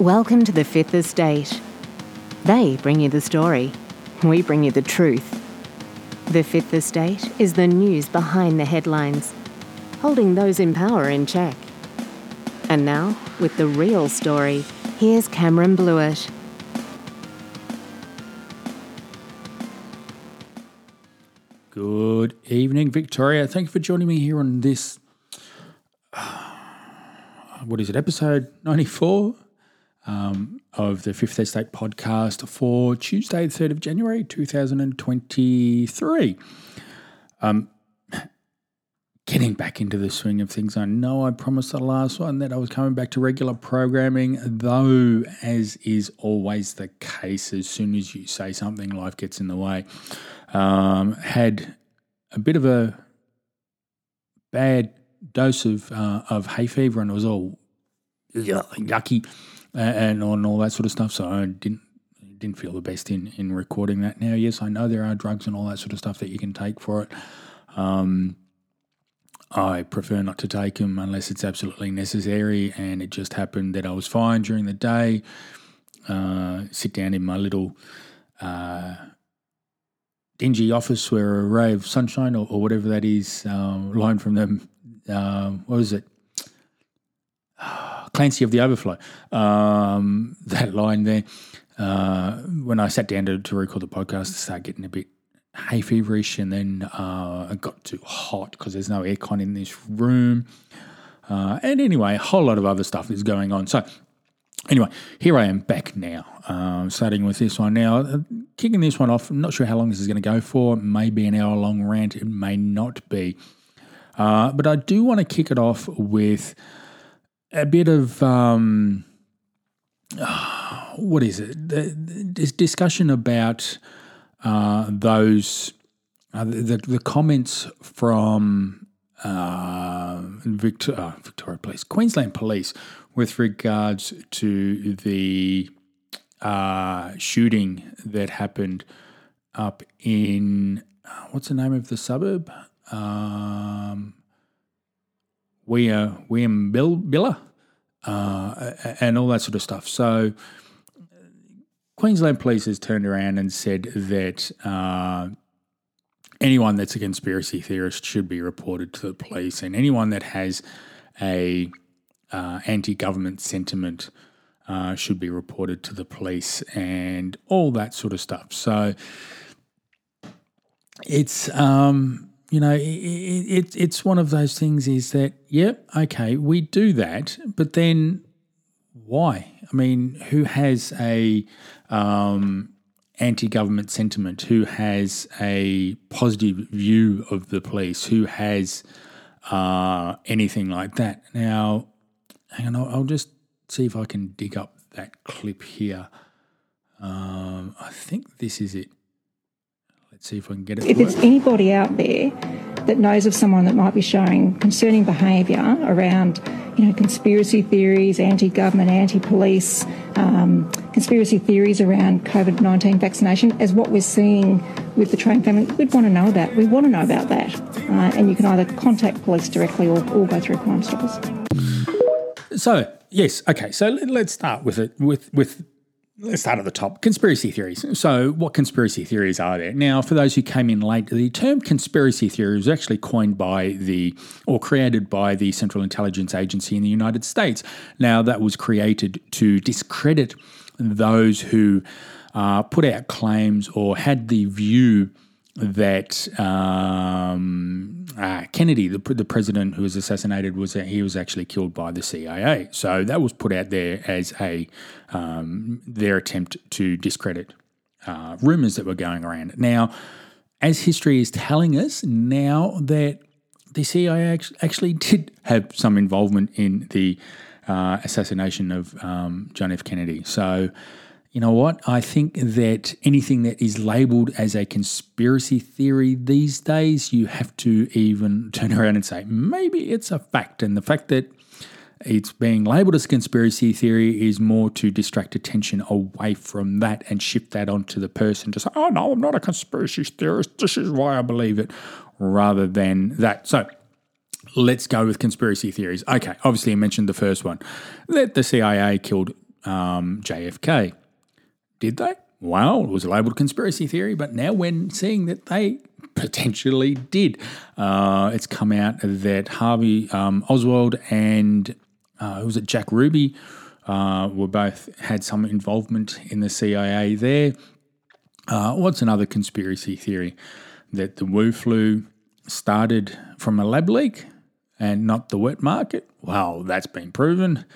Welcome to the Fifth Estate. They bring you the story, we bring you the truth. The Fifth Estate is the news behind the headlines, holding those in power in check. And now, with the real story, here's Cameron Blewett. Good evening, Victoria. Thank you for joining me here on this. what is it, episode 94 um, of the Fifth Estate podcast for Tuesday, 3rd of January 2023. Um, getting back into the swing of things. I know I promised the last one that I was coming back to regular programming, though, as is always the case, as soon as you say something, life gets in the way. Um, had a bit of a bad dose of uh, of hay fever, and it was all yucky and, and all that sort of stuff. So I didn't didn't feel the best in in recording that. Now, yes, I know there are drugs and all that sort of stuff that you can take for it. Um, I prefer not to take them unless it's absolutely necessary. And it just happened that I was fine during the day. Uh, sit down in my little uh, dingy office where a ray of sunshine or, or whatever that is, uh, line from them. Uh, what was it? Clancy of the Overflow. Um, that line there. Uh, when I sat down to, to record the podcast, I started getting a bit hay feverish, and then uh, it got too hot because there's no aircon in this room. Uh, and anyway, a whole lot of other stuff is going on. So, anyway, here I am back now, um, starting with this one. Now, uh, kicking this one off, I'm not sure how long this is going to go for. It may be an hour long rant, it may not be. Uh, but I do want to kick it off with a bit of. Um, what is it? This discussion about uh, those uh, the the comments from uh, Victor, uh, Victoria Police, Queensland Police, with regards to the uh, shooting that happened up in uh, what's the name of the suburb? Um, William William Bill Billa, and all that sort of stuff. So Queensland Police has turned around and said that uh, anyone that's a conspiracy theorist should be reported to the police, and anyone that has a uh, anti-government sentiment uh, should be reported to the police, and all that sort of stuff. So it's um, you know it, it, it's one of those things is that yep okay we do that, but then why? I mean, who has a um, anti-government sentiment? Who has a positive view of the police? Who has uh, anything like that? Now, hang on, I'll, I'll, just see if I can dig up that clip here. Um, I think this is it. See if I can get it. If it's anybody out there that knows of someone that might be showing concerning behaviour around, you know, conspiracy theories, anti-government, anti-police, um, conspiracy theories around COVID-19 vaccination, as what we're seeing with the Train family, we'd want to know about. We want to know about that, uh, and you can either contact police directly or, or go through Crime Stoppers. So yes, okay. So let's start with it with with Let's start at the top. Conspiracy theories. So, what conspiracy theories are there? Now, for those who came in late, the term conspiracy theory was actually coined by the, or created by the Central Intelligence Agency in the United States. Now, that was created to discredit those who uh, put out claims or had the view that um, uh, Kennedy, the, the president who was assassinated, was he was actually killed by the CIA. So that was put out there as a um, their attempt to discredit uh, rumors that were going around. Now, as history is telling us now that the CIA actually did have some involvement in the uh, assassination of um, John F. Kennedy. So you know what? I think that anything that is labeled as a conspiracy theory these days, you have to even turn around and say, maybe it's a fact. And the fact that it's being labeled as a conspiracy theory is more to distract attention away from that and shift that onto the person to say, oh, no, I'm not a conspiracy theorist. This is why I believe it, rather than that. So, Let's go with conspiracy theories. Okay, obviously, I mentioned the first one that the CIA killed um, JFK. Did they? Well, it was a labeled conspiracy theory, but now we're seeing that they potentially did. Uh, it's come out that Harvey um, Oswald and uh, was it Jack Ruby uh, were both had some involvement in the CIA there. Uh, what's another conspiracy theory? That the Wu flu started from a lab leak and not the wet market? Well, that's been proven.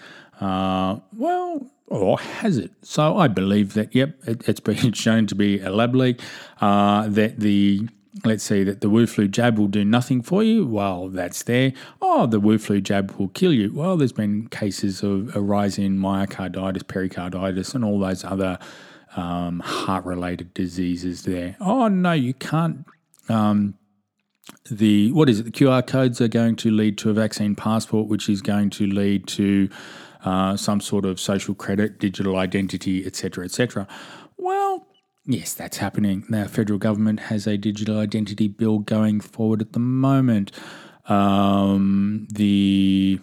Uh, well, or has it? So I believe that, yep, it, has been shown to be a lab leak. Uh, that the let's see that the Wu flu jab will do nothing for you. Well, that's there. Oh, the Wu flu jab will kill you. Well, there's been cases of a rise in myocarditis, pericarditis, and all those other um, heart related diseases there. Oh, no, you can't. Um, the what is it? The QR codes are going to lead to a vaccine passport, which is going to lead to uh, some sort of social credit, digital identity, etc., etc. Well, yes, that's happening. The federal government has a digital identity bill going forward at the moment. Um, the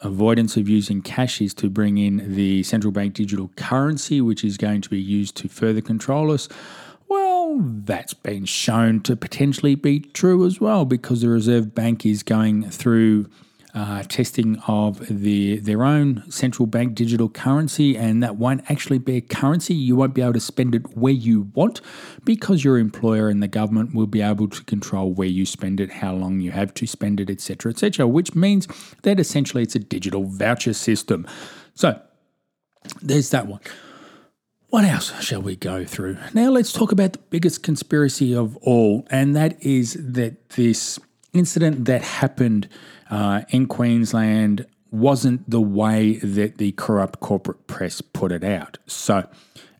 avoidance of using cash is to bring in the central bank digital currency, which is going to be used to further control us. Well, that's been shown to potentially be true as well because the Reserve Bank is going through uh, testing of the their own central bank digital currency, and that won't actually be a currency. You won't be able to spend it where you want because your employer and the government will be able to control where you spend it, how long you have to spend it, etc., etc. Which means that essentially it's a digital voucher system. So there's that one. What else shall we go through? Now let's talk about the biggest conspiracy of all, and that is that this incident that happened uh, in Queensland wasn't the way that the corrupt corporate press put it out. So,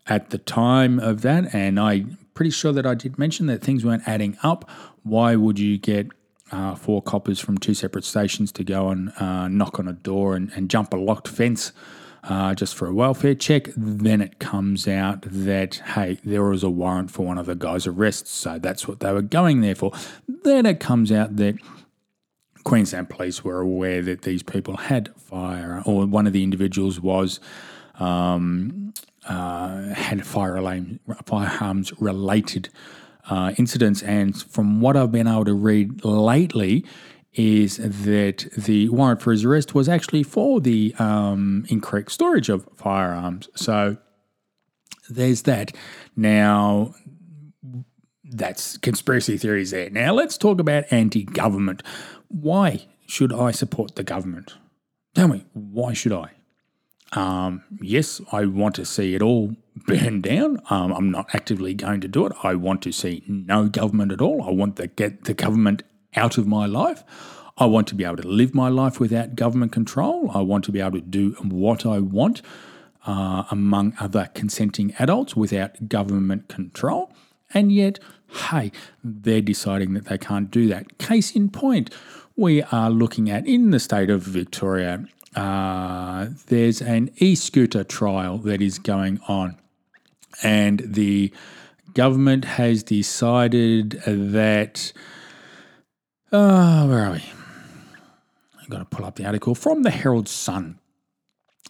at the time of that, and I'm pretty sure that I did mention that things weren't adding up. Why would you get uh, four coppers from two separate stations to go and uh, knock on a door and, and jump a locked fence uh, just for a welfare check? Then it comes out that, hey, there was a warrant for one of the guy's arrests. So that's what they were going there for. Then it comes out that Queensland Police were aware that these people had fire, or one of the individuals was um, uh, had firearms related uh, incidents. And from what I've been able to read lately, is that the warrant for his arrest was actually for the um, incorrect storage of firearms. So there's that. Now, that's conspiracy theories there. Now, let's talk about anti government. Why should I support the government? Tell me, why should I? Um, yes, I want to see it all burn down. Um, I'm not actively going to do it. I want to see no government at all. I want to get the government out of my life. I want to be able to live my life without government control. I want to be able to do what I want uh, among other consenting adults without government control. And yet, hey, they're deciding that they can't do that. Case in point, we are looking at in the state of Victoria, uh, there's an e scooter trial that is going on. And the government has decided that. Uh, where are we? I've got to pull up the article from the Herald Sun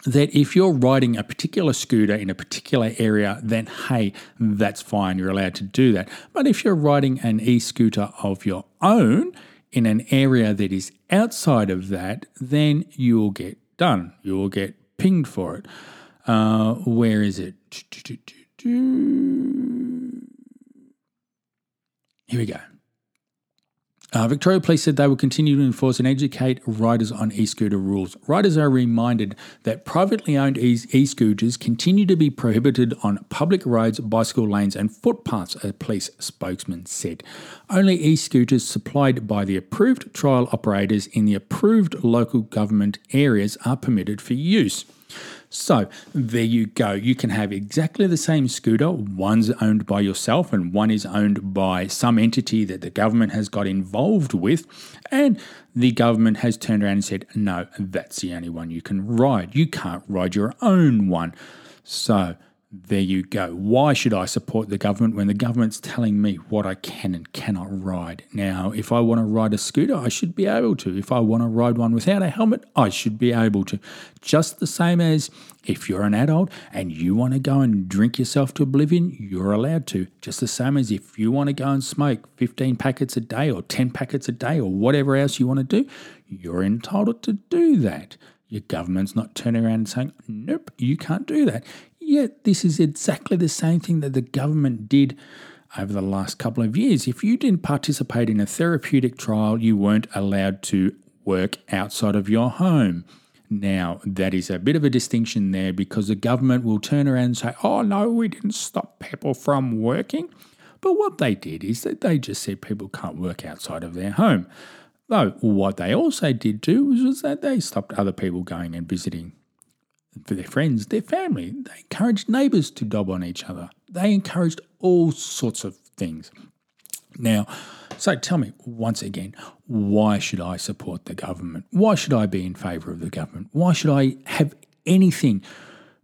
that if you're riding a particular scooter in a particular area, then hey, that's fine, you're allowed to do that. But if you're riding an e scooter of your own in an area that is outside of that, then you will get done. You will get pinged for it. Uh, where is it? Here we go. Uh, Victoria Police said they will continue to enforce and educate riders on e scooter rules. Riders are reminded that privately owned e scooters continue to be prohibited on public roads, bicycle lanes, and footpaths, a police spokesman said. Only e scooters supplied by the approved trial operators in the approved local government areas are permitted for use. So there you go. You can have exactly the same scooter. One's owned by yourself, and one is owned by some entity that the government has got involved with. And the government has turned around and said, no, that's the only one you can ride. You can't ride your own one. So there you go. Why should I support the government when the government's telling me what I can and cannot ride? Now, if I want to ride a scooter, I should be able to. If I want to ride one without a helmet, I should be able to. Just the same as if you're an adult and you want to go and drink yourself to oblivion, you're allowed to. Just the same as if you want to go and smoke 15 packets a day or 10 packets a day or whatever else you want to do, you're entitled to do that. Your government's not turning around and saying, nope, you can't do that. Yet, this is exactly the same thing that the government did over the last couple of years. If you didn't participate in a therapeutic trial, you weren't allowed to work outside of your home. Now, that is a bit of a distinction there because the government will turn around and say, oh, no, we didn't stop people from working. But what they did is that they just said people can't work outside of their home. Though what they also did do was, was that they stopped other people going and visiting for their friends, their family. They encouraged neighbours to dob on each other. They encouraged all sorts of things. Now, so tell me once again, why should I support the government? Why should I be in favour of the government? Why should I have anything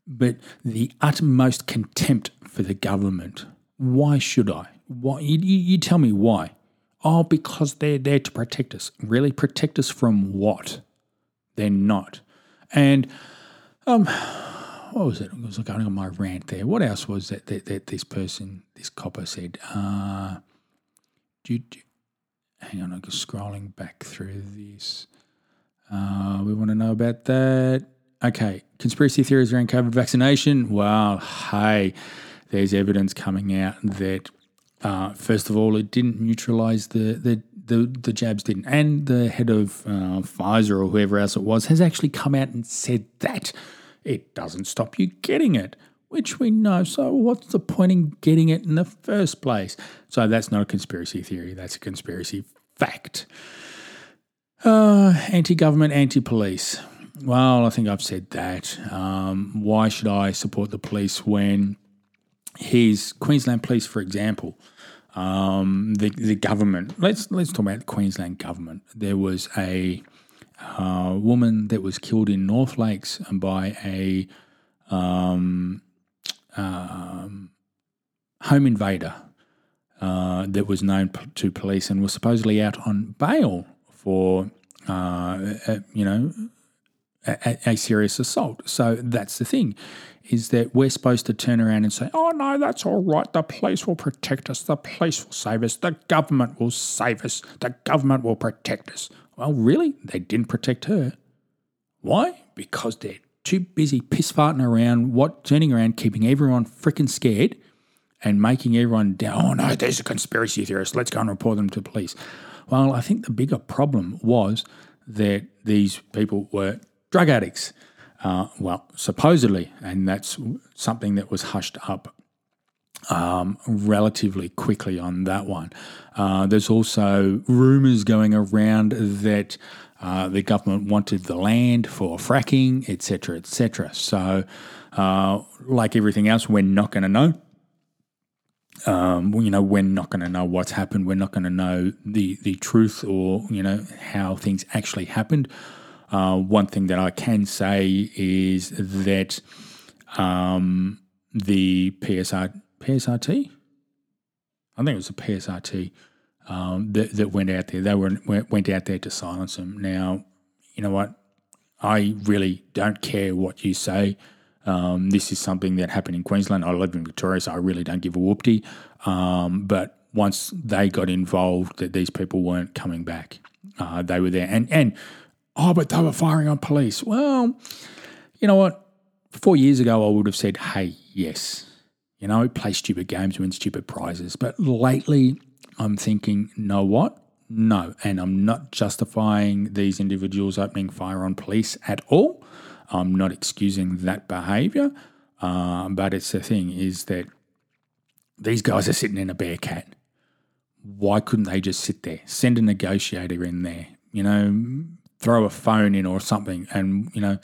but the utmost contempt for the government? Why should I? Why you, you tell me why? Oh, because they're there to protect us. Really, protect us from what? They're not. And um, what was it? I was going on my rant there. What else was that that, that this person, this copper said? Uh, do, do, hang on, I'm just scrolling back through this. Uh, we want to know about that. Okay, conspiracy theories around COVID vaccination. Well, hey, there's evidence coming out that uh, first of all, it didn't neutralize the, the the the jabs didn't, and the head of uh, Pfizer or whoever else it was has actually come out and said that it doesn't stop you getting it, which we know. So what's the point in getting it in the first place? So that's not a conspiracy theory. That's a conspiracy fact. Uh, anti-government, anti-police. Well, I think I've said that. Um, why should I support the police when his Queensland Police, for example, um, the the government. Let's let's talk about the Queensland government. There was a uh, woman that was killed in North Lakes by a um, um, home invader uh, that was known p- to police and was supposedly out on bail for uh, a, you know a, a, serious assault. So that's the thing is that we're supposed to turn around and say, oh, no, that's all right. The police will protect us. The police will save us. The government will save us. The government will protect us. Well, really? They didn't protect her. Why? Because they're too busy piss farting around, what turning around, keeping everyone freaking scared and making everyone down. Oh no, there's a conspiracy theorist. Let's go and report them to the police. Well, I think the bigger problem was that these people were drug addicts. Uh, well, supposedly, and that's something that was hushed up um, relatively quickly on that one. Uh, there's also rumours going around that uh, the government wanted the land for fracking, etc., etc. So, uh, like everything else, we're not going to know. Um, you know, we're not going to know what's happened. We're not going to know the the truth or you know how things actually happened. Uh, one thing that I can say is that um, the PSR, PSRT, I think it was the PSRT um, that, that went out there. They were went out there to silence them. Now, you know what? I really don't care what you say. Um, this is something that happened in Queensland. I live in Victoria, so I really don't give a whoopty. Um, but once they got involved, that these people weren't coming back. Uh, they were there, and and oh, but they were firing on police. Well, you know what? Four years ago, I would have said, hey, yes, you know, play stupid games, win stupid prizes. But lately, I'm thinking, know what? No. And I'm not justifying these individuals opening fire on police at all. I'm not excusing that behavior. Uh, but it's the thing is that these guys are sitting in a BearCat. Why couldn't they just sit there? Send a negotiator in there, you know, throw a phone in or something, and you know,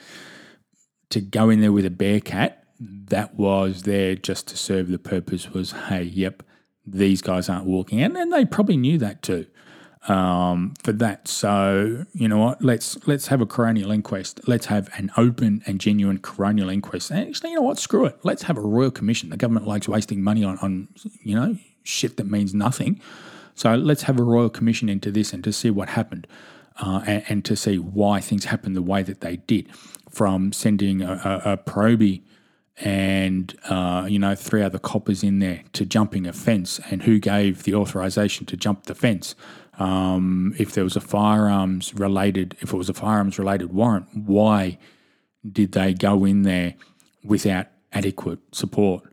to go in there with a BearCat that was there just to serve the purpose was, hey, yep, these guys aren't walking, and and they probably knew that too. um, for that. So you know what? Let's let's have a coronial inquest. Let's have an open and genuine coronial inquest. And actually, you know what? Screw it. Let's have a royal commission. The government likes wasting money on on you know shit that means nothing. So let's have a royal commission into this and to see what happened. Uh, and, and, to see why things happened the way that they did, from sending a, a, a probie and uh, you know three other coppers in there to jumping a fence, and who gave the authorization to jump the fence, um, if there was a firearms related, if it was a firearms related warrant, why did they go in there without adequate support?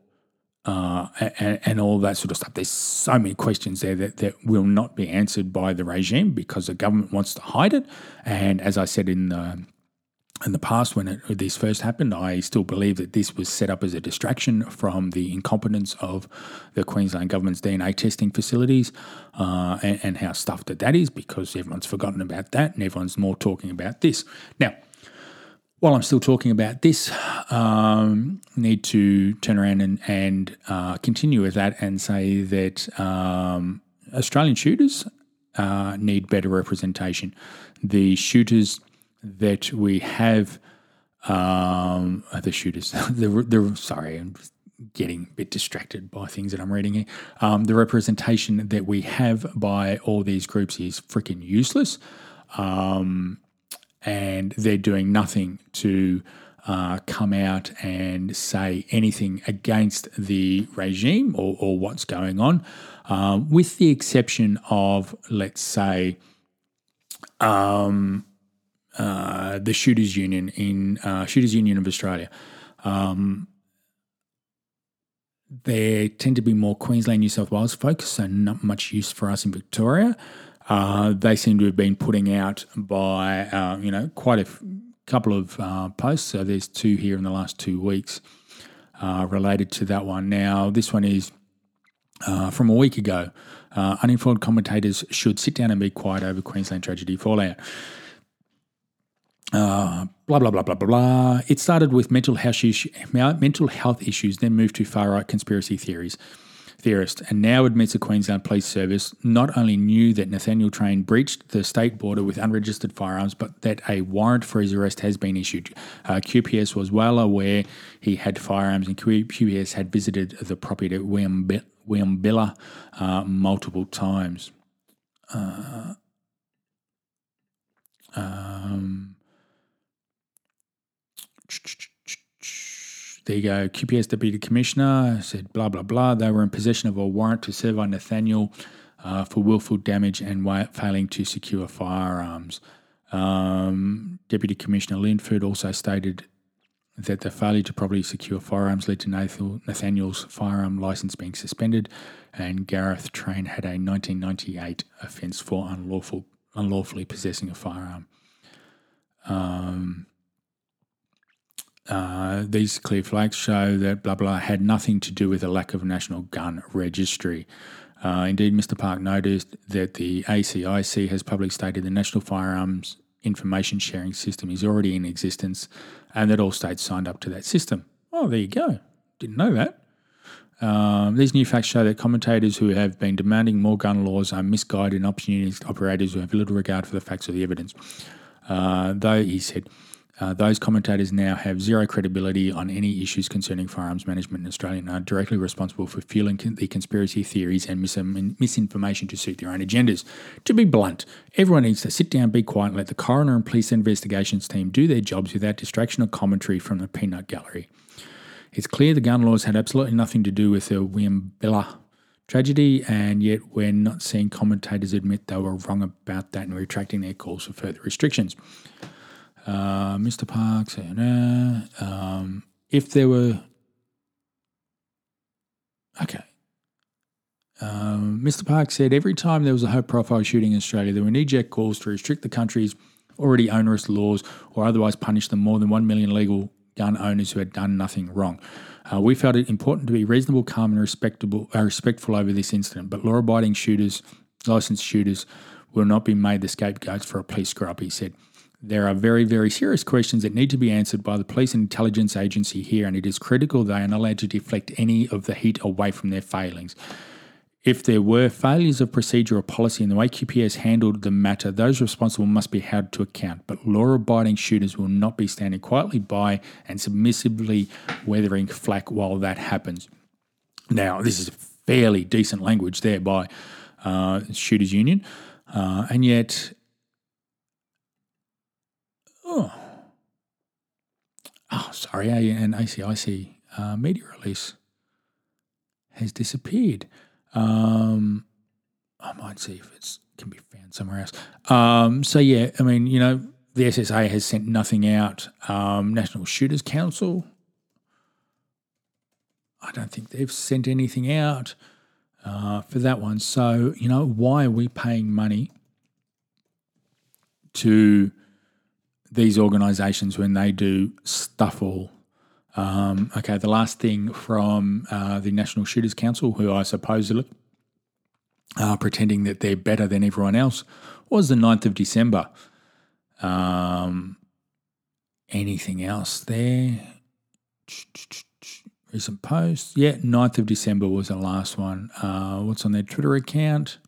Uh, and, and, all that sort of stuff. There's so many questions there that, that will not be answered by the regime because the government wants to hide it. And as I said in the in the past, when it, this first happened, I still believe that this was set up as a distraction from the incompetence of the Queensland government's DNA testing facilities uh, and, and, how stuffed that that is because everyone's forgotten about that and everyone's more talking about this. Now, while I'm still talking about this, um, need to turn around and, and uh, continue with that and say that um, Australian shooters uh, need better representation. The shooters that we have um, the shooters. the, the sorry, I'm getting a bit distracted by things that I'm reading here. Um, the representation that we have by all these groups is freaking useless, um, and they're doing nothing to. Uh, come out and say anything against the regime or, or what's going on, uh, with the exception of, let's say, um, uh, the Shooters Union in uh, Shooters Union of Australia. Um, they tend to be more Queensland, New South Wales focused, so not much use for us in Victoria. Uh, they seem to have been putting out by uh, you know quite a f- couple of uh, posts. So there's two here in the last two weeks related to that one. Now this one is from a week ago. uninformed commentators should sit down and be quiet over Queensland tragedy fallout. Uh, blah blah blah blah blah blah. It started with mental health issues, mental health issues, then moved to far right conspiracy theories. Theorist and now admits the Queensland Police Service not only knew that Nathaniel Train breached the state border with unregistered firearms, but that a warrant for his arrest has been issued. Uh, QPS was well aware he had firearms, and QPS had visited the property at Williambilla uh, multiple times. Uh, um, there you go. QPS Deputy Commissioner said blah, blah, blah. They were in possession of a warrant to serve on Nathaniel uh, for willful damage and failing to secure firearms. Um, Deputy Commissioner Linford also stated that the failure to properly secure firearms led to Nathaniel's firearm license being suspended, and Gareth Train had a 1998 offence for unlawful, unlawfully possessing a firearm. Um, uh, these clear flags show that blah blah had nothing to do with a lack of national gun registry. Uh, indeed, Mr. Park noticed that the ACIC has publicly stated the National Firearms Information Sharing System is already in existence and that all states signed up to that system. Oh, there you go. Didn't know that. Um, these new facts show that commentators who have been demanding more gun laws are misguided and opportunist operators who have little regard for the facts or the evidence. Uh, though, he said, uh, those commentators now have zero credibility on any issues concerning firearms management in Australia and are directly responsible for fueling the conspiracy theories and mis- misinformation to suit their own agendas. To be blunt, everyone needs to sit down, be quiet, and let the coroner and police investigations team do their jobs without distraction or commentary from the peanut gallery. It's clear the gun laws had absolutely nothing to do with the Williambilla tragedy, and yet we're not seeing commentators admit they were wrong about that and retracting their calls for further restrictions. Uh, Mr. Park saying, um, if there were, okay. Um, Mr. Park said every time there was a high profile shooting in Australia, there were knee jerk calls to restrict the country's already onerous laws or otherwise punish the more than 1 million legal gun owners who had done nothing wrong. Uh, we felt it important to be reasonable, calm, and respectable, uh, respectful over this incident, but law abiding shooters, licensed shooters, will not be made the scapegoats for a police up, he said. There are very, very serious questions that need to be answered by the police and intelligence agency here, and it is critical they are not allowed to deflect any of the heat away from their failings. If there were failures of procedure or policy in the way QPS handled the matter, those responsible must be held to account. But law abiding shooters will not be standing quietly by and submissively weathering flack while that happens. Now, this is fairly decent language there by uh, Shooters Union, uh, and yet, oh, oh sorry, an ACIC uh, media release has disappeared. Um, I might see if it can be found somewhere else. Um, so yeah, I mean, you know, the SSA has sent nothing out. Um, National Shooters Council, I don't think they've sent anything out uh, for that one. So you know, why are we paying money to these organisations when they do stuff all um, okay, the last thing from uh, the National Shooters Council, who I supposedly are pretending that they're better than everyone else, was the 9th of December. Um, anything else there? Recent post. Yeah, 9th of December was the last one. Uh, what's on their Twitter account?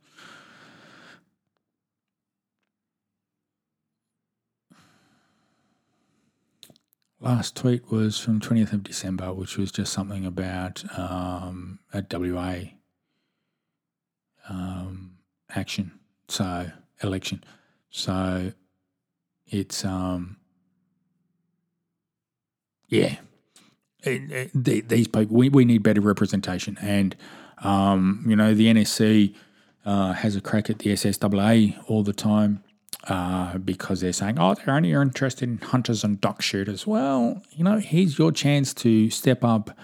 Last tweet was from 20th of December, which was just something about um, a WA um, action, so election. So it's um, yeah, it, it, these people we, we need better representation, and um, you know the NSC uh, has a crack at the SSAA all the time uh, because they're saying, oh, they're only interested in hunters and duck shooters. Well, you know, here's your chance to step up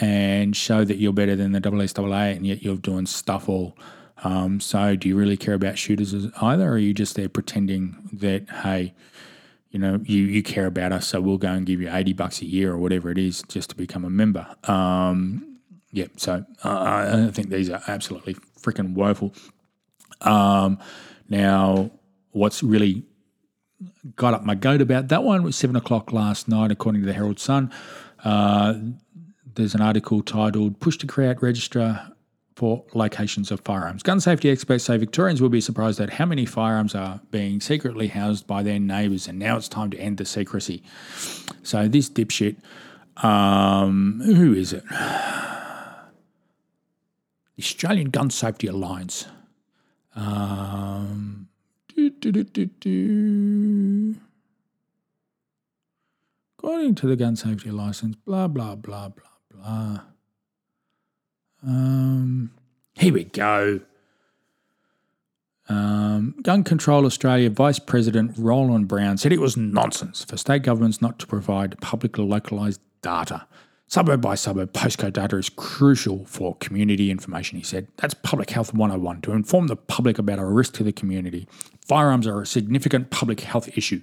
and show that you're better than the SSAA, and yet you're doing stuff all. Um, so, do you really care about shooters either, or are you just there pretending that, hey, you know, you, you care about us, so we'll go and give you 80 bucks a year or whatever it is just to become a member? Um, yeah, so uh, I think these are absolutely freaking woeful. Um, now, what's really got up my goat about that one was seven o'clock last night, according to the Herald Sun. Uh, there's an article titled "Push to Create Register for Locations of Firearms." Gun safety experts say Victorians will be surprised at how many firearms are being secretly housed by their neighbours, and now it's time to end the secrecy. So this dipshit, um, who is it? The Australian Gun Safety Alliance. Um, According to the gun safety license, blah, blah, blah, blah, blah. Um, here we go. Um, Gun Control Australia Vice President Roland Browne said it was nonsense for state governments not to provide publicly localised data Suburb by suburb postcode data is crucial for community information, he said. That's Public Health 101 to inform the public about a risk to the community. Firearms are a significant public health issue.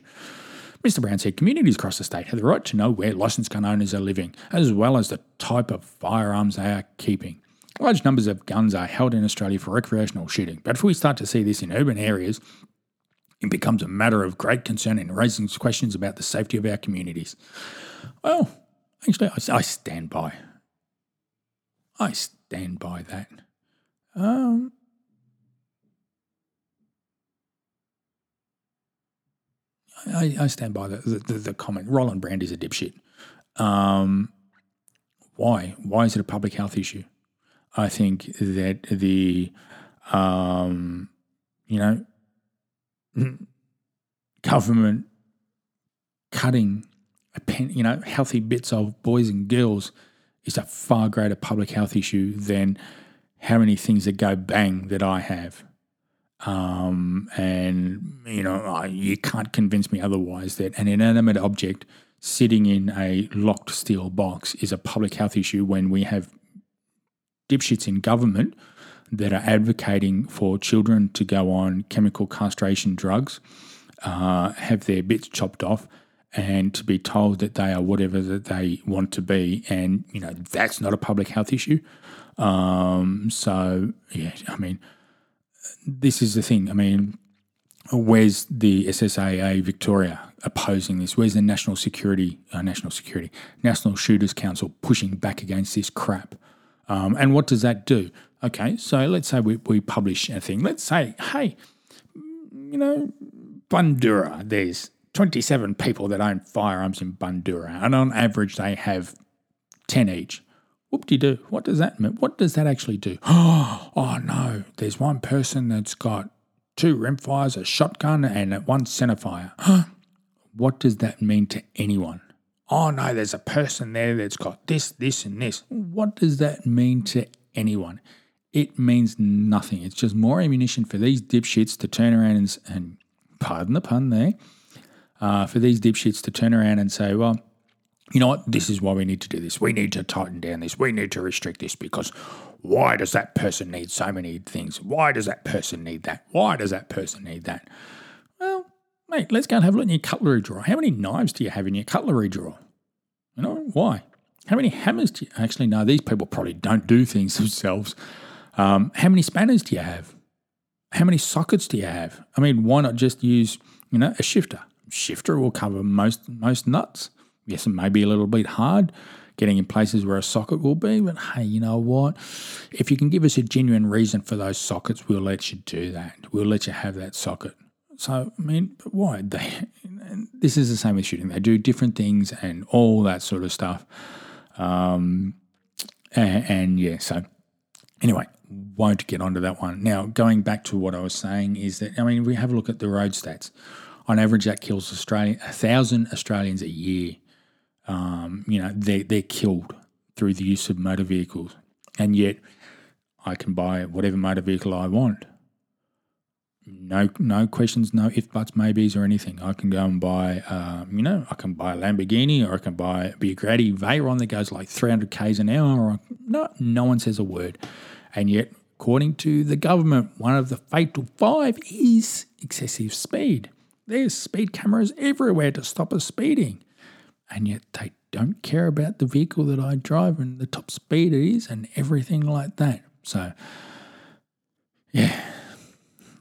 Mr. Browne said communities across the state have the right to know where licensed gun owners are living, as well as the type of firearms they are keeping. Large numbers of guns are held in Australia for recreational shooting, but if we start to see this in urban areas, it becomes a matter of great concern and raises questions about the safety of our communities. Well, Actually, I, I stand by. I stand by that. Um, I, I stand by the, the, the comment. Roland Brand is a dipshit. Um, why? Why is it a public health issue? I think that the, um, you know, government cutting you know, healthy bits of boys and girls is a far greater public health issue than how many things that go bang that I have. Um, and, you know, I, you can't convince me otherwise that an inanimate object sitting in a locked steel box is a public health issue when we have dipshits in government that are advocating for children to go on chemical castration drugs, uh, have their bits chopped off, and to be told that they are whatever that they want to be, and you know that's not a public health issue. Um, so yeah, I mean, this is the thing. I mean, where's the SSAA Victoria opposing this? Where's the National Security, uh, National Security, National Shooters Council pushing back against this crap? Um, and what does that do? Okay, so let's say we, we publish a thing. Let's say, hey, you know, Bundoora, there's 27 people that own firearms in Bundoora, and on average they have 10 each. Whoop de doo. What does that mean? What does that actually do? Oh no, there's one person that's got two rimfires, a shotgun, and one centerfire. what does that mean to anyone? Oh no, there's a person there that's got this, this, and this. What does that mean to anyone? It means nothing. It's just more ammunition for these dipshits to turn around and, and pardon the pun there, uh, for these dipshits to turn around and say, well, you know what? This is why we need to do this. We need to tighten down this. We need to restrict this because why does that person need so many things? Why does that person need that? Why does that person need that? Well, mate, let's go and have a look in your cutlery drawer. How many knives do you have in your cutlery drawer? You know, why? How many hammers do you actually know? These people probably don't do things themselves. Um, how many spanners do you have? How many sockets do you have? I mean, why not just use, you know, a shifter? Shifter will cover most most nuts. Yes, it may be a little bit hard getting in places where a socket will be, but hey, you know what? If you can give us a genuine reason for those sockets, we'll let you do that. We'll let you have that socket. So, I mean, but why? They, this is the same with shooting. They do different things and all that sort of stuff. Um, and, and yeah, so anyway, won't get onto that one. Now, going back to what I was saying is that, I mean, we have a look at the road stats. On average, that kills Australia, a thousand Australians a year. Um, you know, they they're killed through the use of motor vehicles, and yet I can buy whatever motor vehicle I want. No, no questions, no if buts, maybes, or anything. I can go and buy, um, you know, I can buy a Lamborghini or I can buy a Bugatti Veyron that goes like 300 k's an hour. Or no, no one says a word, and yet, according to the government, one of the fatal five is excessive speed. There's speed cameras everywhere to stop us speeding. And yet they don't care about the vehicle that I drive and the top speed it is and everything like that. So, yeah,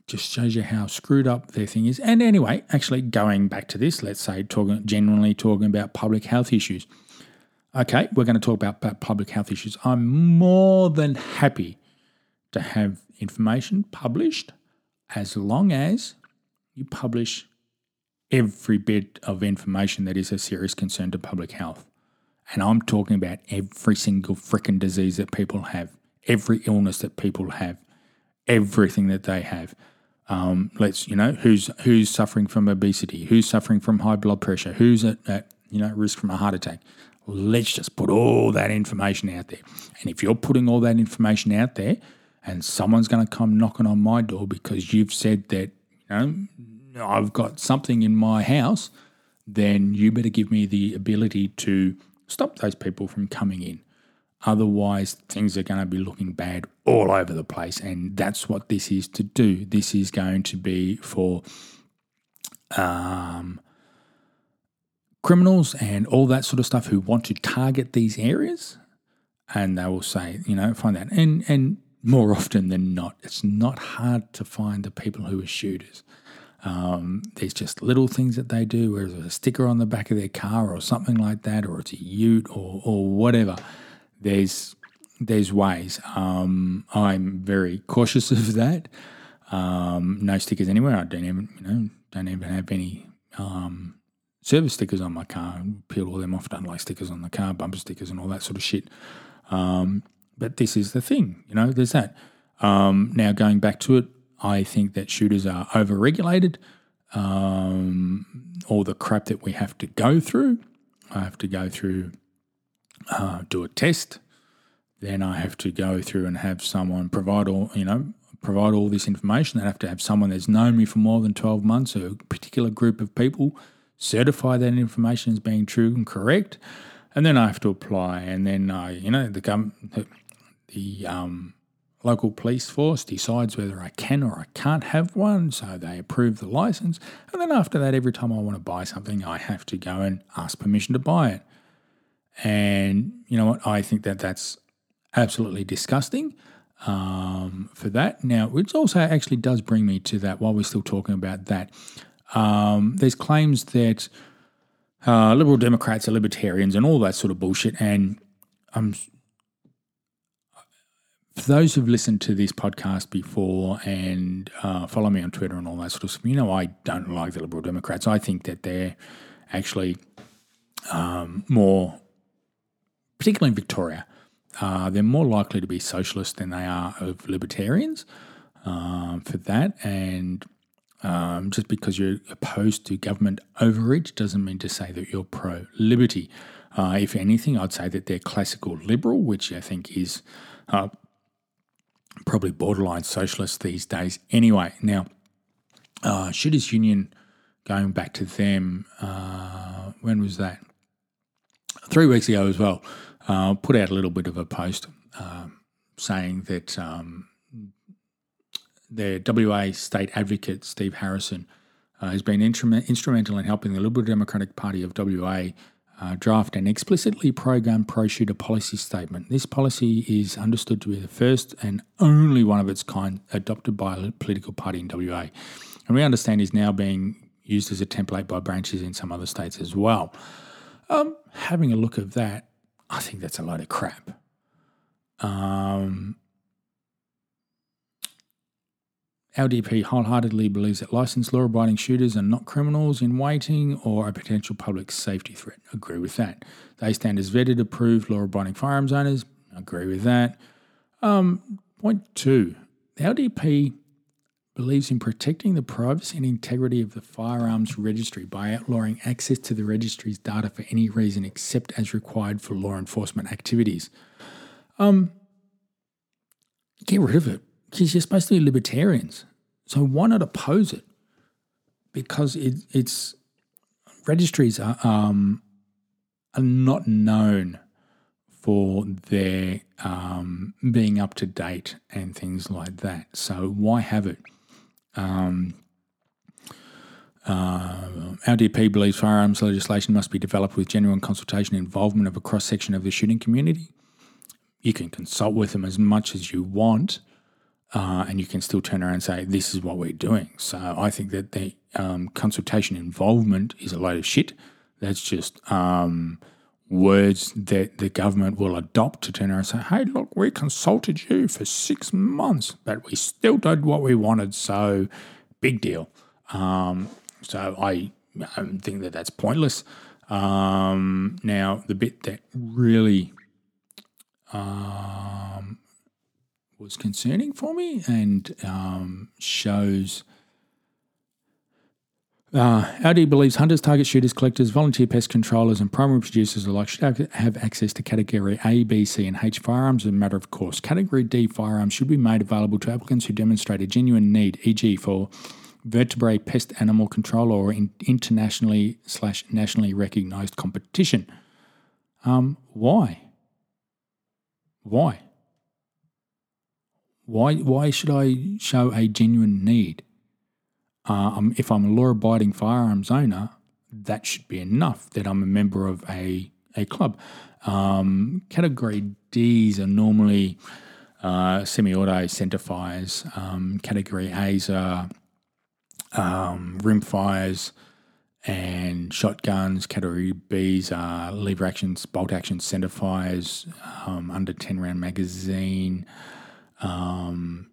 just shows you how screwed up their thing is. And anyway, actually going back to this, let's say talking generally talking about public health issues. Okay, we're going to talk about, about public health issues. I'm more than happy to have information published as long as you publish every bit of information that is a serious concern to public health. And I'm talking about every single freaking disease that people have, every illness that people have, everything that they have. Um, let's you know who's who's suffering from obesity, who's suffering from high blood pressure, who's at, at you know risk from a heart attack. Let's just put all that information out there. And if you're putting all that information out there, and someone's going to come knocking on my door because you've said that you know I've got something in my house, then you better give me the ability to stop those people from coming in. Otherwise, things are going to be looking bad all over the place. And that's what this is to do. This is going to be for um, criminals and all that sort of stuff who want to target these areas. And they will say, you know, find that. And, and more often than not, it's not hard to find the people who are shooters. Um, there's just little things that they do, whether it's a sticker on the back of their car or something like that, or it's a ute or, or whatever. There's there's ways. Um, I'm very cautious of that. Um, no stickers anywhere. I don't even you know don't even have any um, service stickers on my car. Peel all them off. Don't like stickers on the car, bumper stickers, and all that sort of shit. Um, but this is the thing, you know. There's that. Um, now going back to it, I think that shooters are overregulated. Um, all the crap that we have to go through, I have to go through, uh, do a test. Then I have to go through and have someone provide all, you know, provide all this information. I have to have someone that's known me for more than 12 months, a particular group of people, certify that information as being true and correct. And then I have to apply. And then, I, you know, the, the, the um, local police force decides whether I can or I can't have one, so they approve the license. And then after that, every time I want to buy something, I have to go and ask permission to buy it. And you know what? I think that that's absolutely disgusting um, for that. Now, which also actually does bring me to that while we're still talking about that. Um, there's claims that uh, liberal Democrats are libertarians and all that sort of bullshit. And I'm for those who've listened to this podcast before and uh, follow me on Twitter and all that sort of stuff, you know I don't like the Liberal Democrats. I think that they're actually um, more, particularly in Victoria, uh, they're more likely to be socialist than they are of libertarians um, for that. And um, just because you're opposed to government overreach doesn't mean to say that you're pro liberty. Uh, if anything, I'd say that they're classical liberal, which I think is uh, probably borderline socialist these days anyway. Now, uh, Shooters Union, going back to them, uh, when was that? Three weeks ago as well, uh, put out a little bit of a post um, saying that um, their WA state advocate, Steve Harrison, uh, has been instrumental in helping the Liberal Democratic Party of WA uh, draft an explicitly pro gun, pro shooter policy statement. This policy is understood to be the first and only one of its kind adopted by a political party in WA. And we understand is now being used as a template by branches in some other states as well. Um, having a look at that, I think that's a load of crap. Um, LDP wholeheartedly believes that licensed law abiding shooters are not criminals in waiting or a potential public safety threat. Agree with that. They stand as vetted, approved law abiding firearms owners. Agree with that. Um, point two the LDP believes in protecting the privacy and integrity of the firearms registry by outlawing access to the registry's data for any reason except as required for law enforcement activities. Um, get rid of it because you're supposed to be libertarians. So why not oppose it? Because it, it's registries are, um, are not known for their um, being up to date and things like that. So why have it? Um, uh, LDP believes firearms legislation must be developed with genuine consultation and involvement of a cross section of the shooting community. You can consult with them as much as you want, uh, and you can still turn around and say, This is what we're doing. So I think that the um, consultation involvement is a load of shit. That's just um, words that the government will adopt to turn around and say, Hey, look, we consulted you for six months, but we still did what we wanted. So big deal. Um, so I, I, think that that's pointless. Um, now, the bit that really um, was concerning for me and um, shows. Uh, LD believes hunters, target shooters, collectors, volunteer pest controllers, and primary producers alike should have access to Category A, B, C, and H firearms as a matter of course. Category D firearms should be made available to applicants who demonstrate a genuine need, e.g., for vertebrate pest animal control or in internationally slash nationally recognised competition. Um, why? Why? Why, why should I show a genuine need? Uh, if I'm a law abiding firearms owner, that should be enough that I'm a member of a, a club. Um, category Ds are normally uh, semi auto centre fires, um, category As are um, rim fires and shotguns. Category Bs are lever actions, bolt action centre fires, um, under 10 round magazine. Um,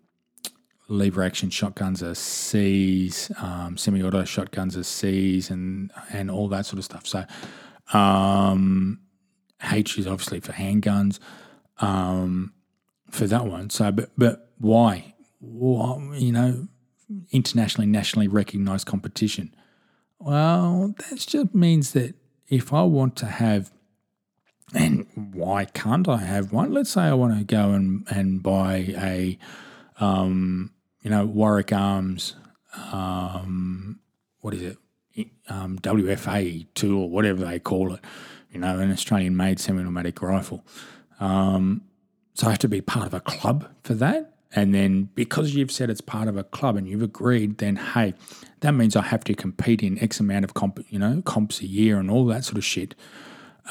lever action shotguns are C's, um, semi auto shotguns are C's, and and all that sort of stuff. So um, H is obviously for handguns um, for that one. So, but but why? Well, you know, internationally, nationally recognized competition. Well, that just means that if I want to have and why can't I have one? Let's say I want to go and, and buy a, um, you know, Warwick Arms, um, what is it, um, WFA 2 or whatever they call it, you know, an Australian made semi automatic rifle. Um, so I have to be part of a club for that. And then because you've said it's part of a club and you've agreed, then hey, that means I have to compete in X amount of comp, you know, comps a year and all that sort of shit.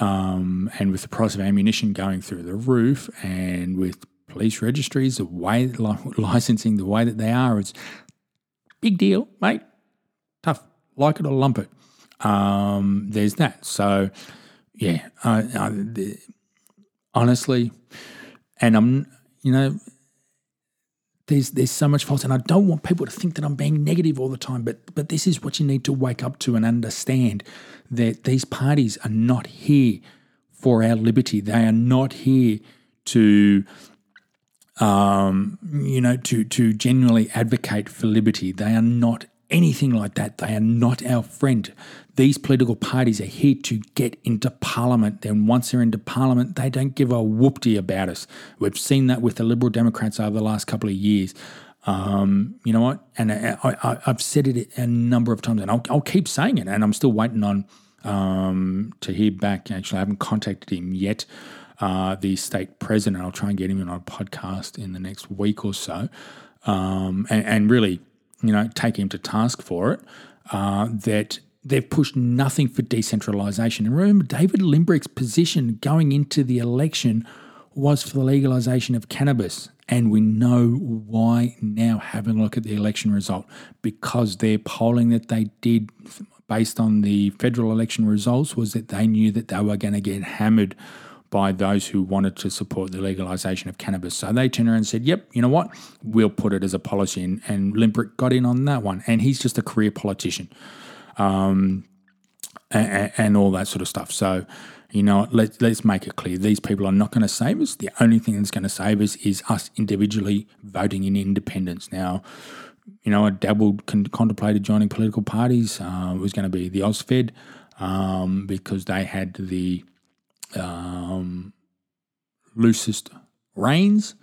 Um, and with the price of ammunition going through the roof, and with police registries, the way licensing, the way that they are, it's big deal, mate. Tough, like it or lump it. Um, there's that. So, yeah, the, honestly, and I'm, you know, there's there's so much false, and I don't want people to think that I'm being negative all the time. But but this is what you need to wake up to and understand that these parties are not here for our liberty. They are not here to um, you know, to to genuinely advocate for liberty. They are not anything like that. They are not our friend. These political parties are here to get into parliament. Then once they're into parliament, they don't give a whoopty about us. We've seen that with the Liberal Democrats over the last couple of years. Um, you know what? And I, have said it a number of times, and I'll, I'll, keep saying it. And I'm still waiting on um, to hear back. Actually, I haven't contacted him yet uh, the state president. I'll try and get him on a podcast in the next week or so, um, and, and, really, you know, take him to task for it. Uh, that they've pushed nothing for decentralisation. And remember, David Limbrick's position going into the election was for the legalisation of cannabis. And we know why now, having a look at the election result, because their polling that they did based on the federal election results was that they knew that they were going to get hammered by those who wanted to support the legalization of cannabis. So they turned around and said, yep, you know what? We'll put it as a policy. And, and Limbrick got in on that one. And he's just a career politician um, and, and, all that sort of stuff. So, you know, let, let's make it clear these people are not going to save us. The only thing that's going to save us is us individually voting in independence. Now, you know, I dabbled, con- contemplated joining political parties. Uh, it was going to be the AusFed um, because they had the um, loosest reins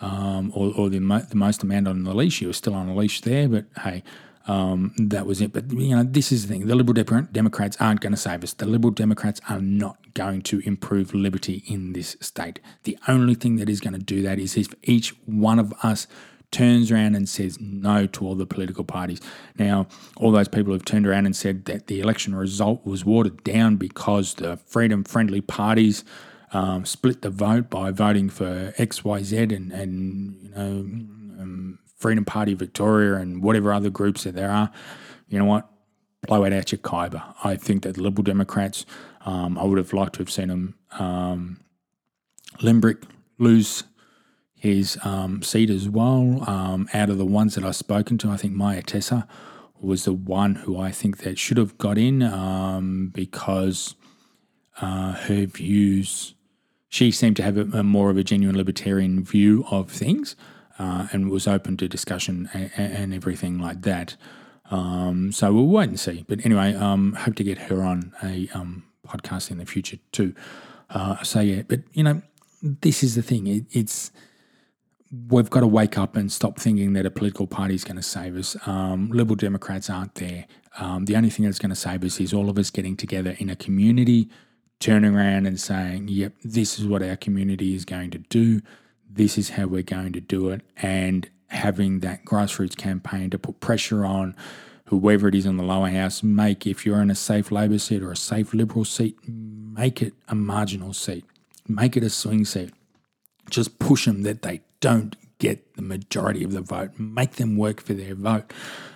um, or, or the, mo- the most amount on the leash. You were still on a leash there, but hey, um, that was it. But you know, this is the thing: the Liberal De- Democrats aren't going to save us. The Liberal Democrats are not going to improve liberty in this state. The only thing that is going to do that is if each one of us turns around and says no to all the political parties. Now, all those people who've turned around and said that the election result was watered down because the freedom friendly parties um, split the vote by voting for XYZ and, and you know, um, Freedom Party Victoria and whatever other groups that there are. You know what? Blow it out your Khyber. I think that Liberal Democrats, um, I would have liked to have seen them um, Limbrick lose his um, seat as well. Um, out of the ones that I've spoken to, I think Maya Tessa was the one who I think that should have got in um, because uh, her views, she seemed to have a, a, more of a genuine libertarian view of things uh, and was open to discussion and, and everything like that. Um, so we'll wait and see. But anyway, um, hope to get her on a um, podcast in the future too. Uh, so yeah, but you know, this is the thing. It, it's we've got to wake up and stop thinking that a political party is going to save us. Um, Liberal Democrats aren't there. Um, the only thing that's going to save us is all of us getting together in a community, turning around and saying, yep, this is what our community is going to do. This is how we're going to do it. And having that grassroots campaign to put pressure on whoever it is in the lower house, make, if you're in a safe Labor seat or a safe Liberal seat, make it a marginal seat, make it a swing seat. Just push them that they don't get the majority of the vote. Make them work for their vote.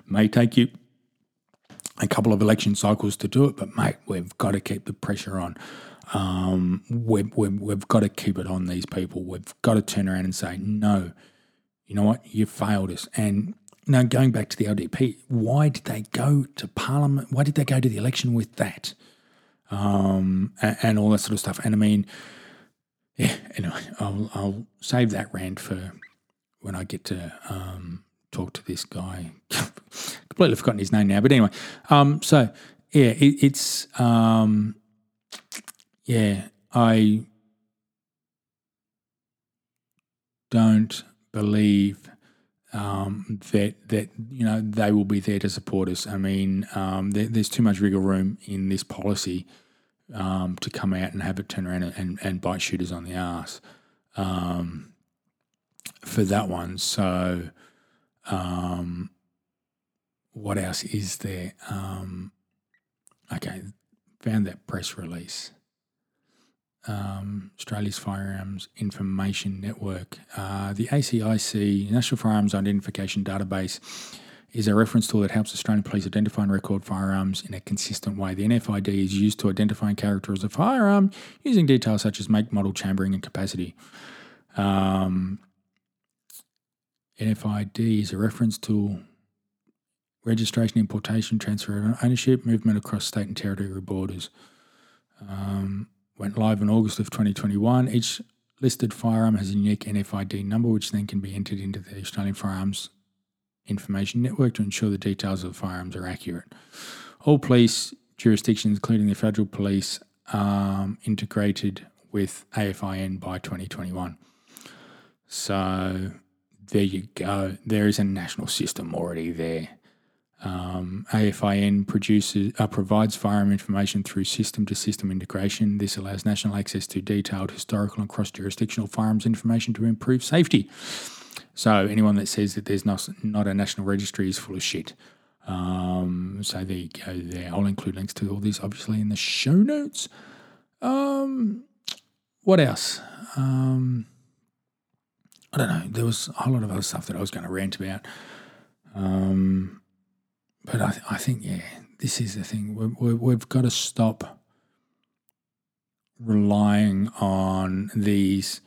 May take you a couple of election cycles to do it, but mate, we've got to keep the pressure on. Um, we've, we've, we've got to keep it on these people. We've got to turn around and say, no, you know what, you failed us. And now going back to the LDP, why did they go to Parliament? Why did they go to the election with that? Um, and, and all that sort of stuff. And I mean, yeah, anyway, I'll, I'll save that rant for when I get to um, talk to this guy. Completely forgotten his name now, but anyway. Um, so yeah, it, it's um, yeah, I don't believe um, that that you know they will be there to support us. I mean, um, there, there's too much wiggle room in this policy um, to come out and have it turn around and, and bite shooters on the ass um, for that one. So, um, what else is there? Um, okay, found that press release. Um, Australia's Firearms Information Network, uh, the ACIC National Firearms Identification Database is a reference tool that helps Australian police identify and record firearms in a consistent way. The NFID is used to identify and characterize a firearm using details such as make, model, chambering, and capacity. Um, NFID is a reference tool registration, importation, transfer of ownership, movement across state and territory borders. Um, went live in August of 2021. Each listed firearm has a unique NFID number, which then can be entered into the Australian Firearms Information Network to ensure the details of the firearms are accurate. All police jurisdictions, including the federal police, um, integrated with AFIN by 2021. So there you go. There is a national system already there. Um, AFIN produces uh, provides firearm information through system-to-system integration. This allows national access to detailed historical and cross-jurisdictional firearms information to improve safety. So anyone that says that there's not, not a national registry is full of shit. Um, so there you go. There, I'll include links to all these obviously in the show notes. Um, what else? Um, I don't know. There was a whole lot of other stuff that I was going to rant about. Um, but I, I think, yeah, this is the thing. we we've got to stop relying on these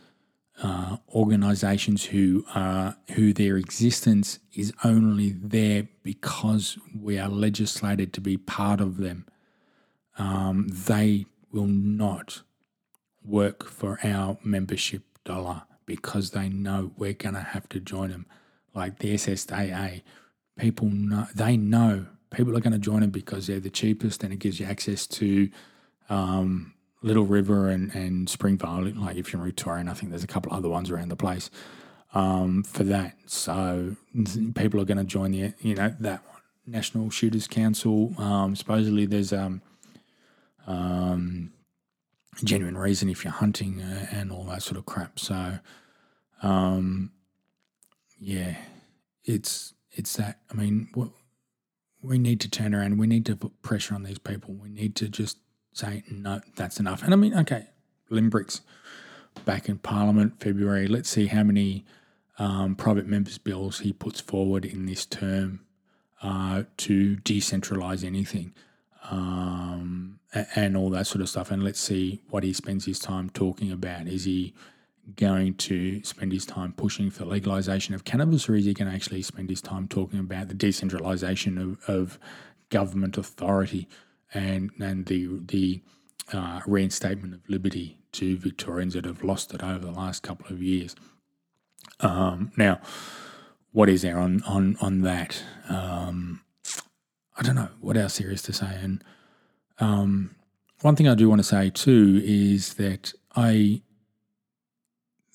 uh, organizations who are who their existence is only there because we are legislated to be part of them. Um, they will not work for our membership dollar because they know we're going to have to join them. Like the SSAA, people know they know people are going to join them because they're the cheapest and it gives you access to um, Little River and, and Springvale. Like if you're in Victoria, I think there's a couple other ones around the place um, for that. So people are going to join the you know that one. National Shooters Council. Um, supposedly there's um, um, genuine reason if you're hunting uh, and all that sort of crap. So um, yeah, it's it's that. I mean, what we need to turn around. We need to put pressure on these people. We need to just say, no, that's enough. And I mean, okay, Limbrick's back in Parliament February. Let's see how many um, private members' bills he puts forward in this term uh, to decentralise anything um, and all that sort of stuff. And let's see what he spends his time talking about. Is he going to spend his time pushing for legalization of cannabis, or is he going to actually spend his time talking about the decentralization of, of government authority and and the the uh, reinstatement of liberty to Victorians that have lost it over the last couple of years? Um, now, what is there on on on that? Um, I don't know what else there is to say. And um, one thing I do want to say too is that I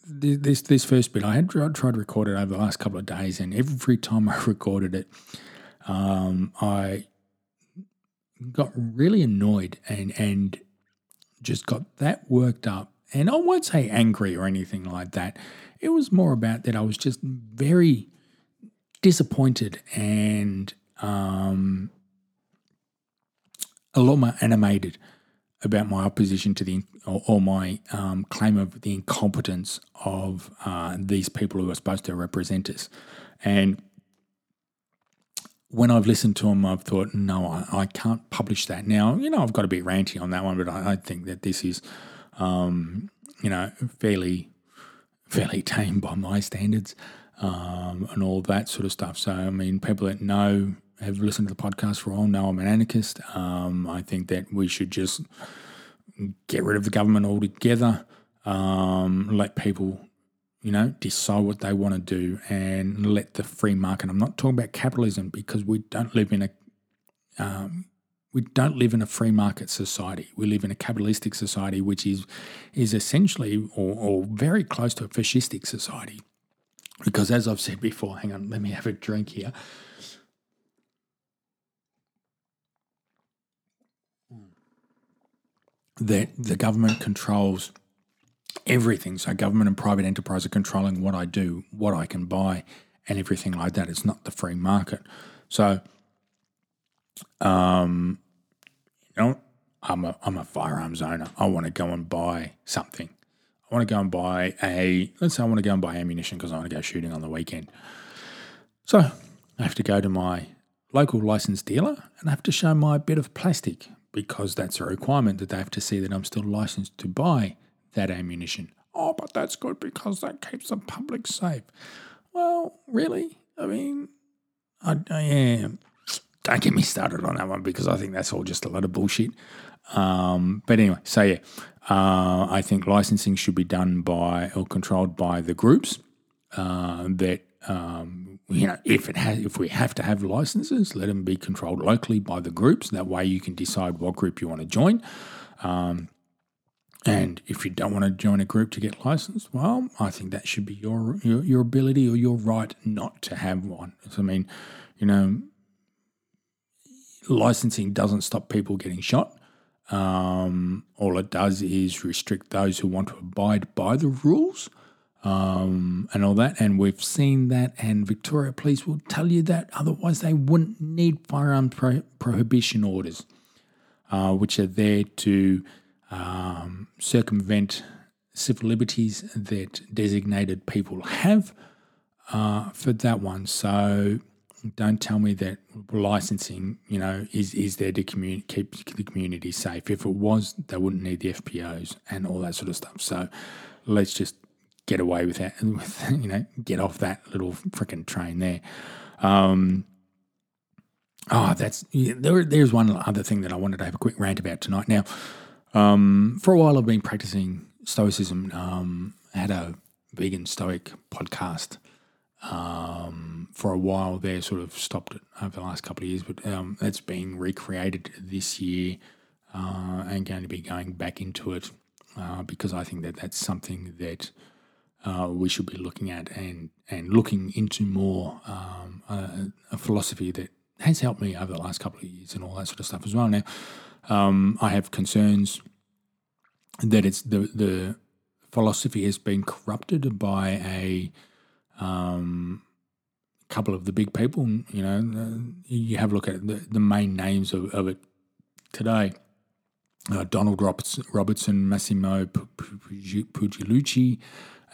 this this first bit, I had tried, to record it over the last couple of days, and every time I recorded it, um, I got really annoyed and and just got that worked up. And I won't say angry or anything like that. It was more about that I was just very disappointed and um, a lot more animated about my opposition to the or, or my um, claim of the incompetence of uh, these people who are supposed to represent us. And when I've listened to them, I've thought, no, I, I can't publish that. Now, you know, I've got to be ranty on that one, but I, I think that this is, um, you know, fairly, fairly tame by my standards um, and all that sort of stuff. So, I mean, people that know have listened to the podcast for all know I'm an anarchist. Um, I think that we should just get rid of the government altogether, um, let people, you know, decide what they want to do and let the free market. I'm not talking about capitalism because we don't live in a um, we don't live in a free market society. We live in a capitalistic society, which is is essentially or, or very close to a fascistic society. Because as I've said before, hang on, let me have a drink here. That the government controls everything. So government and private enterprise are controlling what I do, what I can buy, and everything like that. It's not the free market. So, um, you know, I'm a I'm a firearms owner. I want to go and buy something. I want to go and buy a let's say I want to go and buy ammunition because I want to go shooting on the weekend. So I have to go to my local licensed dealer and I have to show my bit of plastic because that's a requirement that they have to see that I'm still licensed to buy that ammunition. Oh, but that's good because that keeps the public safe. Well, really? I mean, I, I am. Don't get me started on that one because I think that's all just a lot of bullshit. Um, but anyway, so yeah, uh, I think licensing should be done by or controlled by the groups uh, that um, you know if it has if we have to have licenses, let them be controlled locally by the groups. That way, you can decide what group you want to join. Um, and if you don't want to join a group to get licensed, well, I think that should be your, your your ability or your right not to have one. So, I mean, you know, licensing doesn't stop people getting shot. Um, all it does is restrict those who want to abide by the rules um, and all that. And we've seen that, and Victoria Police will tell you that. Otherwise, they wouldn't need firearm pro- prohibition orders, uh, which are there to um, circumvent civil liberties that designated people have uh, for that one. So don't tell me that licensing, you know, is is there to keep the community safe. If it was, they wouldn't need the FPOs and all that sort of stuff. So let's just get away with that, with you know, get off that little freaking train there. Um, oh, that's yeah, there. There's one other thing that I wanted to have a quick rant about tonight. Now, um, for a while, I've been practicing stoicism. Um, I had a vegan stoic podcast um, for a while there, sort of stopped it over the last couple of years, but um, it's being recreated this year uh, and going to be going back into it uh, because I think that that's something that uh, we should be looking at and, and looking into more um, a, a, philosophy that has helped me over the last couple of years and all that sort of stuff as well. Now, um, I have concerns that it's the the philosophy has been corrupted by a um, couple of the big people. You know, you have a look at the, the main names of, of it today. Uh, Donald Robertson, Massimo Pigliucci,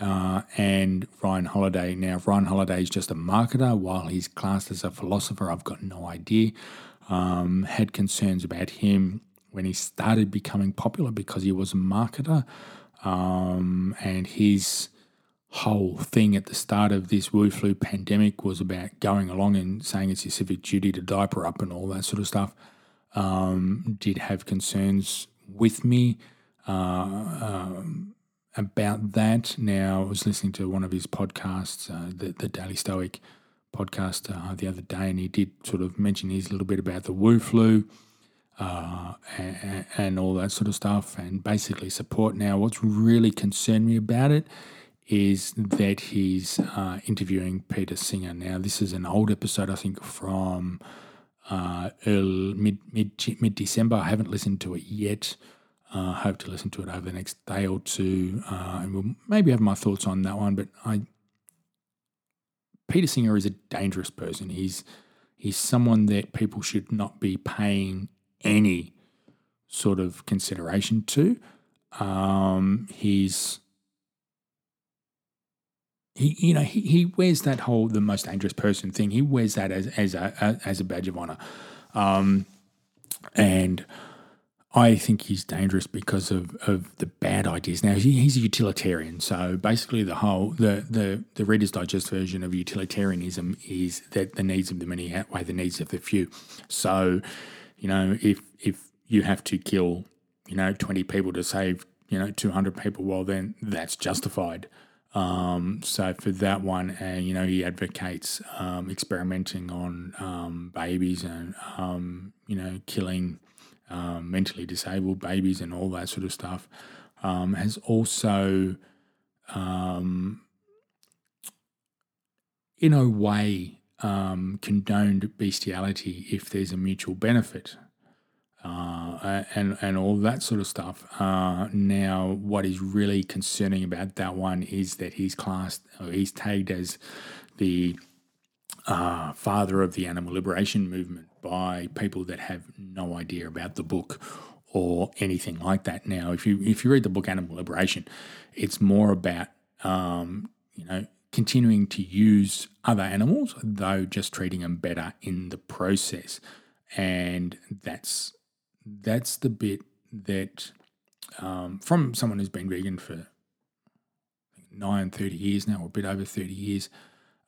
uh, and Ryan Holiday. Now, Ryan Holiday is just a marketer, while he's classed as a philosopher. I've got no idea. Um, had concerns about him when he started becoming popular because he was a marketer, um, and his whole thing at the start of this Wu flu pandemic was about going along and saying it's your civic duty to diaper up and all that sort of stuff. Um, did have concerns with me uh, um, about that. Now, I was listening to one of his podcasts, uh, the, the Daily Stoic podcast, uh, the other day, and he did sort of mention his little bit about the Wu flu. Uh, and, and all that sort of stuff, and basically support. Now, what's really concerned me about it is that he's uh, interviewing Peter Singer. Now, this is an old episode, I think, from uh, early, mid mid mid December. I haven't listened to it yet. Uh, hope to listen to it over the next day or two, uh, and we'll maybe have my thoughts on that one. But I, Peter Singer is a dangerous person. He's he's someone that people should not be paying any sort of consideration to. Um, he's he you know he, he wears that whole the most dangerous person thing. He wears that as as a as a badge of honor, um, and I think he's dangerous because of, of the bad ideas. Now he, he's a utilitarian, so basically the whole the, the the Reader's Digest version of utilitarianism is that the needs of the many outweigh the needs of the few. So, you know, if if you have to kill you know twenty people to save you know two hundred people, well then that's justified. Um, so for that one, uh, you know, he advocates um, experimenting on um, babies and um, you know killing um, mentally disabled babies and all that sort of stuff. Um, has also, in a way, condoned bestiality if there's a mutual benefit uh, and and all that sort of stuff. Uh, now, what is really concerning about that one is that he's classed, he's tagged as the uh, father of the animal liberation movement by people that have no idea about the book or anything like that. Now, if you if you read the book Animal Liberation, it's more about um, you know continuing to use other animals, though just treating them better in the process, and that's that's the bit that um, from someone who's been vegan for nine, 30 years now, or a bit over 30 years,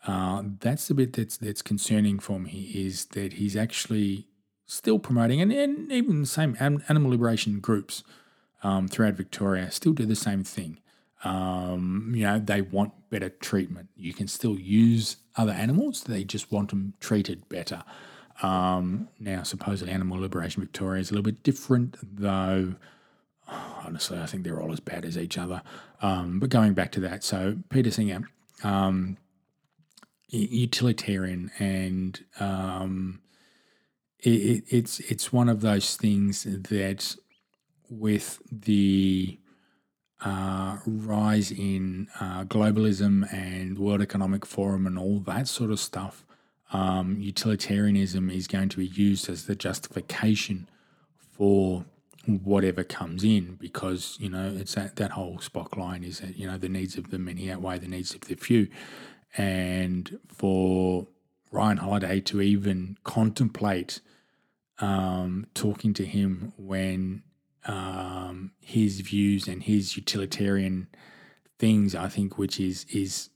Uh, that's the bit that's that's concerning for me is that he's actually still promoting, and, and even the same animal liberation groups um, throughout Victoria still do the same thing. Um, you know, they want better treatment. You can still use other animals; they just want them treated better. Um, now, supposedly, Animal Liberation Victoria is a little bit different, though. Honestly, I think they're all as bad as each other. Um, but going back to that, so Peter Singer, um, utilitarian, and um, it, it's it's one of those things that with the uh, rise in uh, globalism and World Economic Forum and all that sort of stuff, um, utilitarianism is going to be used as the justification for whatever comes in because you know it's that that whole Spock line is that you know the needs of the many outweigh the needs of the few, and for Ryan Holiday to even contemplate um, talking to him when um, his views and his utilitarian things, I think, which is is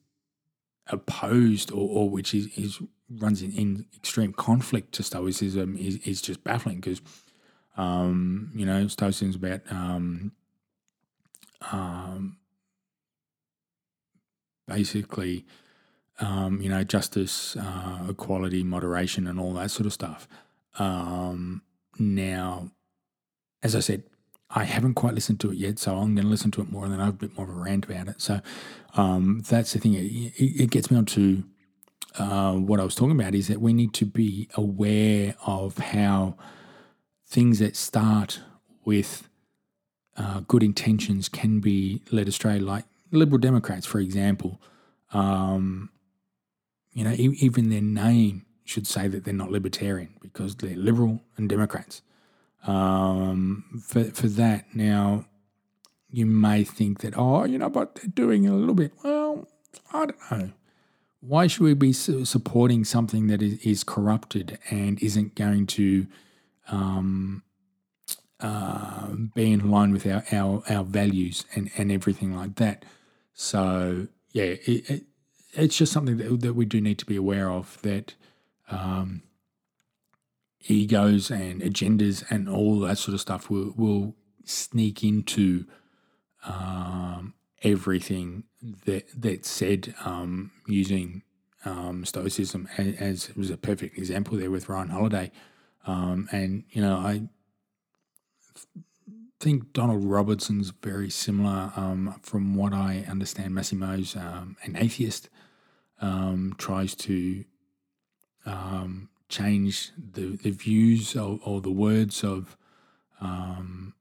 opposed or, or which is, is runs in, in, extreme conflict to Stoicism is, is just baffling because um, you know Stoicism is about um, um, basically um, you know justice, uh, equality, moderation, and all that sort of stuff. Um, now, as I said, I haven't quite listened to it yet, so I'm going to listen to it more and then I have a bit more of a rant about it. So um, that's the thing. It, it, gets me onto uh, what I was talking about is that we need to be aware of how things that start with uh, good intentions can be led astray, like Liberal Democrats, for example. Um, you know, e- even their name should say that they're not libertarian because they're liberal and Democrats um, for, for that. Now, you may think that, oh, you know, but they're doing a little bit. Well, I don't know. Why should we be supporting something that is, is corrupted and isn't going to um, uh, be in line with our, our, our values and, and everything like that? So, yeah, it, it, it's just something that, that we do need to be aware of that um, egos and agendas and all that sort of stuff will, will sneak into um, everything that that's said um, using um, stoicism as, as, was a perfect example there with Ryan Holiday. Um, and you know, I think Donald Robertson's very similar. Um, from what I understand, Massimo's an atheist. Tries to um, change the, the views or, or the words of um,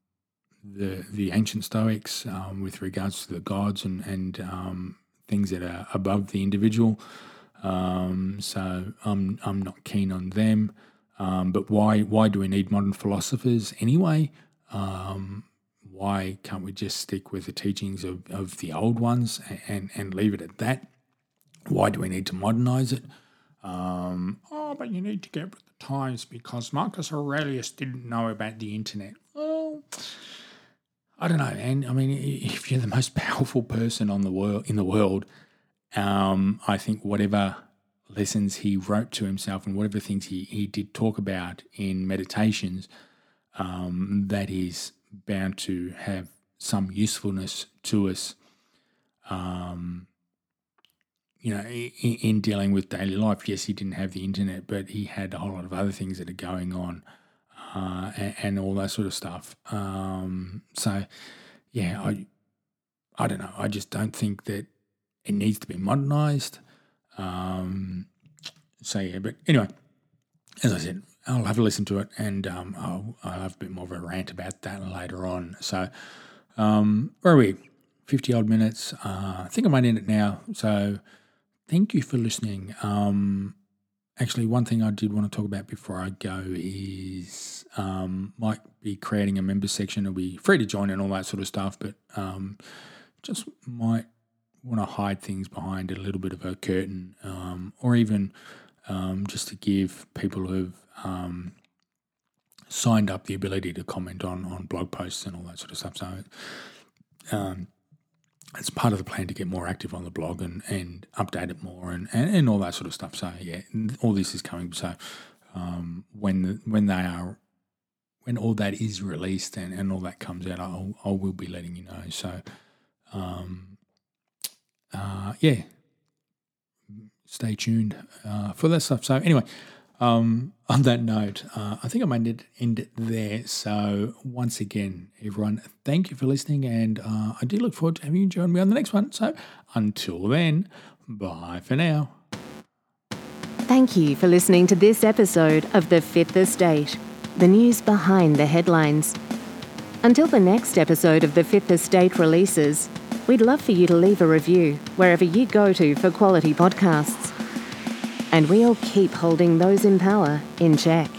the the ancient Stoics um, with regards to the gods and and um, things that are above the individual. Um, so I'm I'm not keen on them. Um, but why why do we need modern philosophers anyway? Um, why can't we just stick with the teachings of, of the old ones and, and leave it at that? Why do we need to modernize it? Um, oh, but you need to get with the times because Marcus Aurelius didn't know about the internet. Well, I don't know, and I mean, if you're the most powerful person on the world in the world, um, I think whatever lessons he wrote to himself and whatever things he, he did talk about in meditations, um, that is bound to have some usefulness to us. Um, you know, in, in, dealing with daily life, yes, he didn't have the internet, but he had a whole lot of other things that are going on uh, and, and, all that sort of stuff. Um, so, yeah, I, I don't know. I just don't think that it needs to be modernized. Um, so, yeah, but anyway, as I said, I'll have a listen to it and um, I'll, I'll, have a bit more of a rant about that later on. So, um, where are we? 50 odd minutes. Uh, I think I might end it now. So, thank you for listening. Um, actually, one thing I did want to talk about before I go is um, might be creating a member section. It'll be free to join and all that sort of stuff, but um, just might want to hide things behind a little bit of a curtain, um, or even um, just to give people who've um, signed up the ability to comment on on blog posts and all that sort of stuff. So. It's part of the plan to get more active on the blog and, and update it more and, and, and all that sort of stuff. So yeah, all this is coming. So um, when the, when they are when all that is released and, and all that comes out, I'll, I will be letting you know. So um, uh, yeah, stay tuned uh, for that stuff. So anyway. Um, on that note, uh, I think I might end it there. So, once again, everyone, thank you for listening, and uh, I do look forward to having you join me on the next one. So, until then, bye for now. Thank you for listening to this episode of The Fifth Estate, the news behind the headlines. Until the next episode of The Fifth Estate releases, we'd love for you to leave a review wherever you go to for quality podcasts and we'll keep holding those in power in check.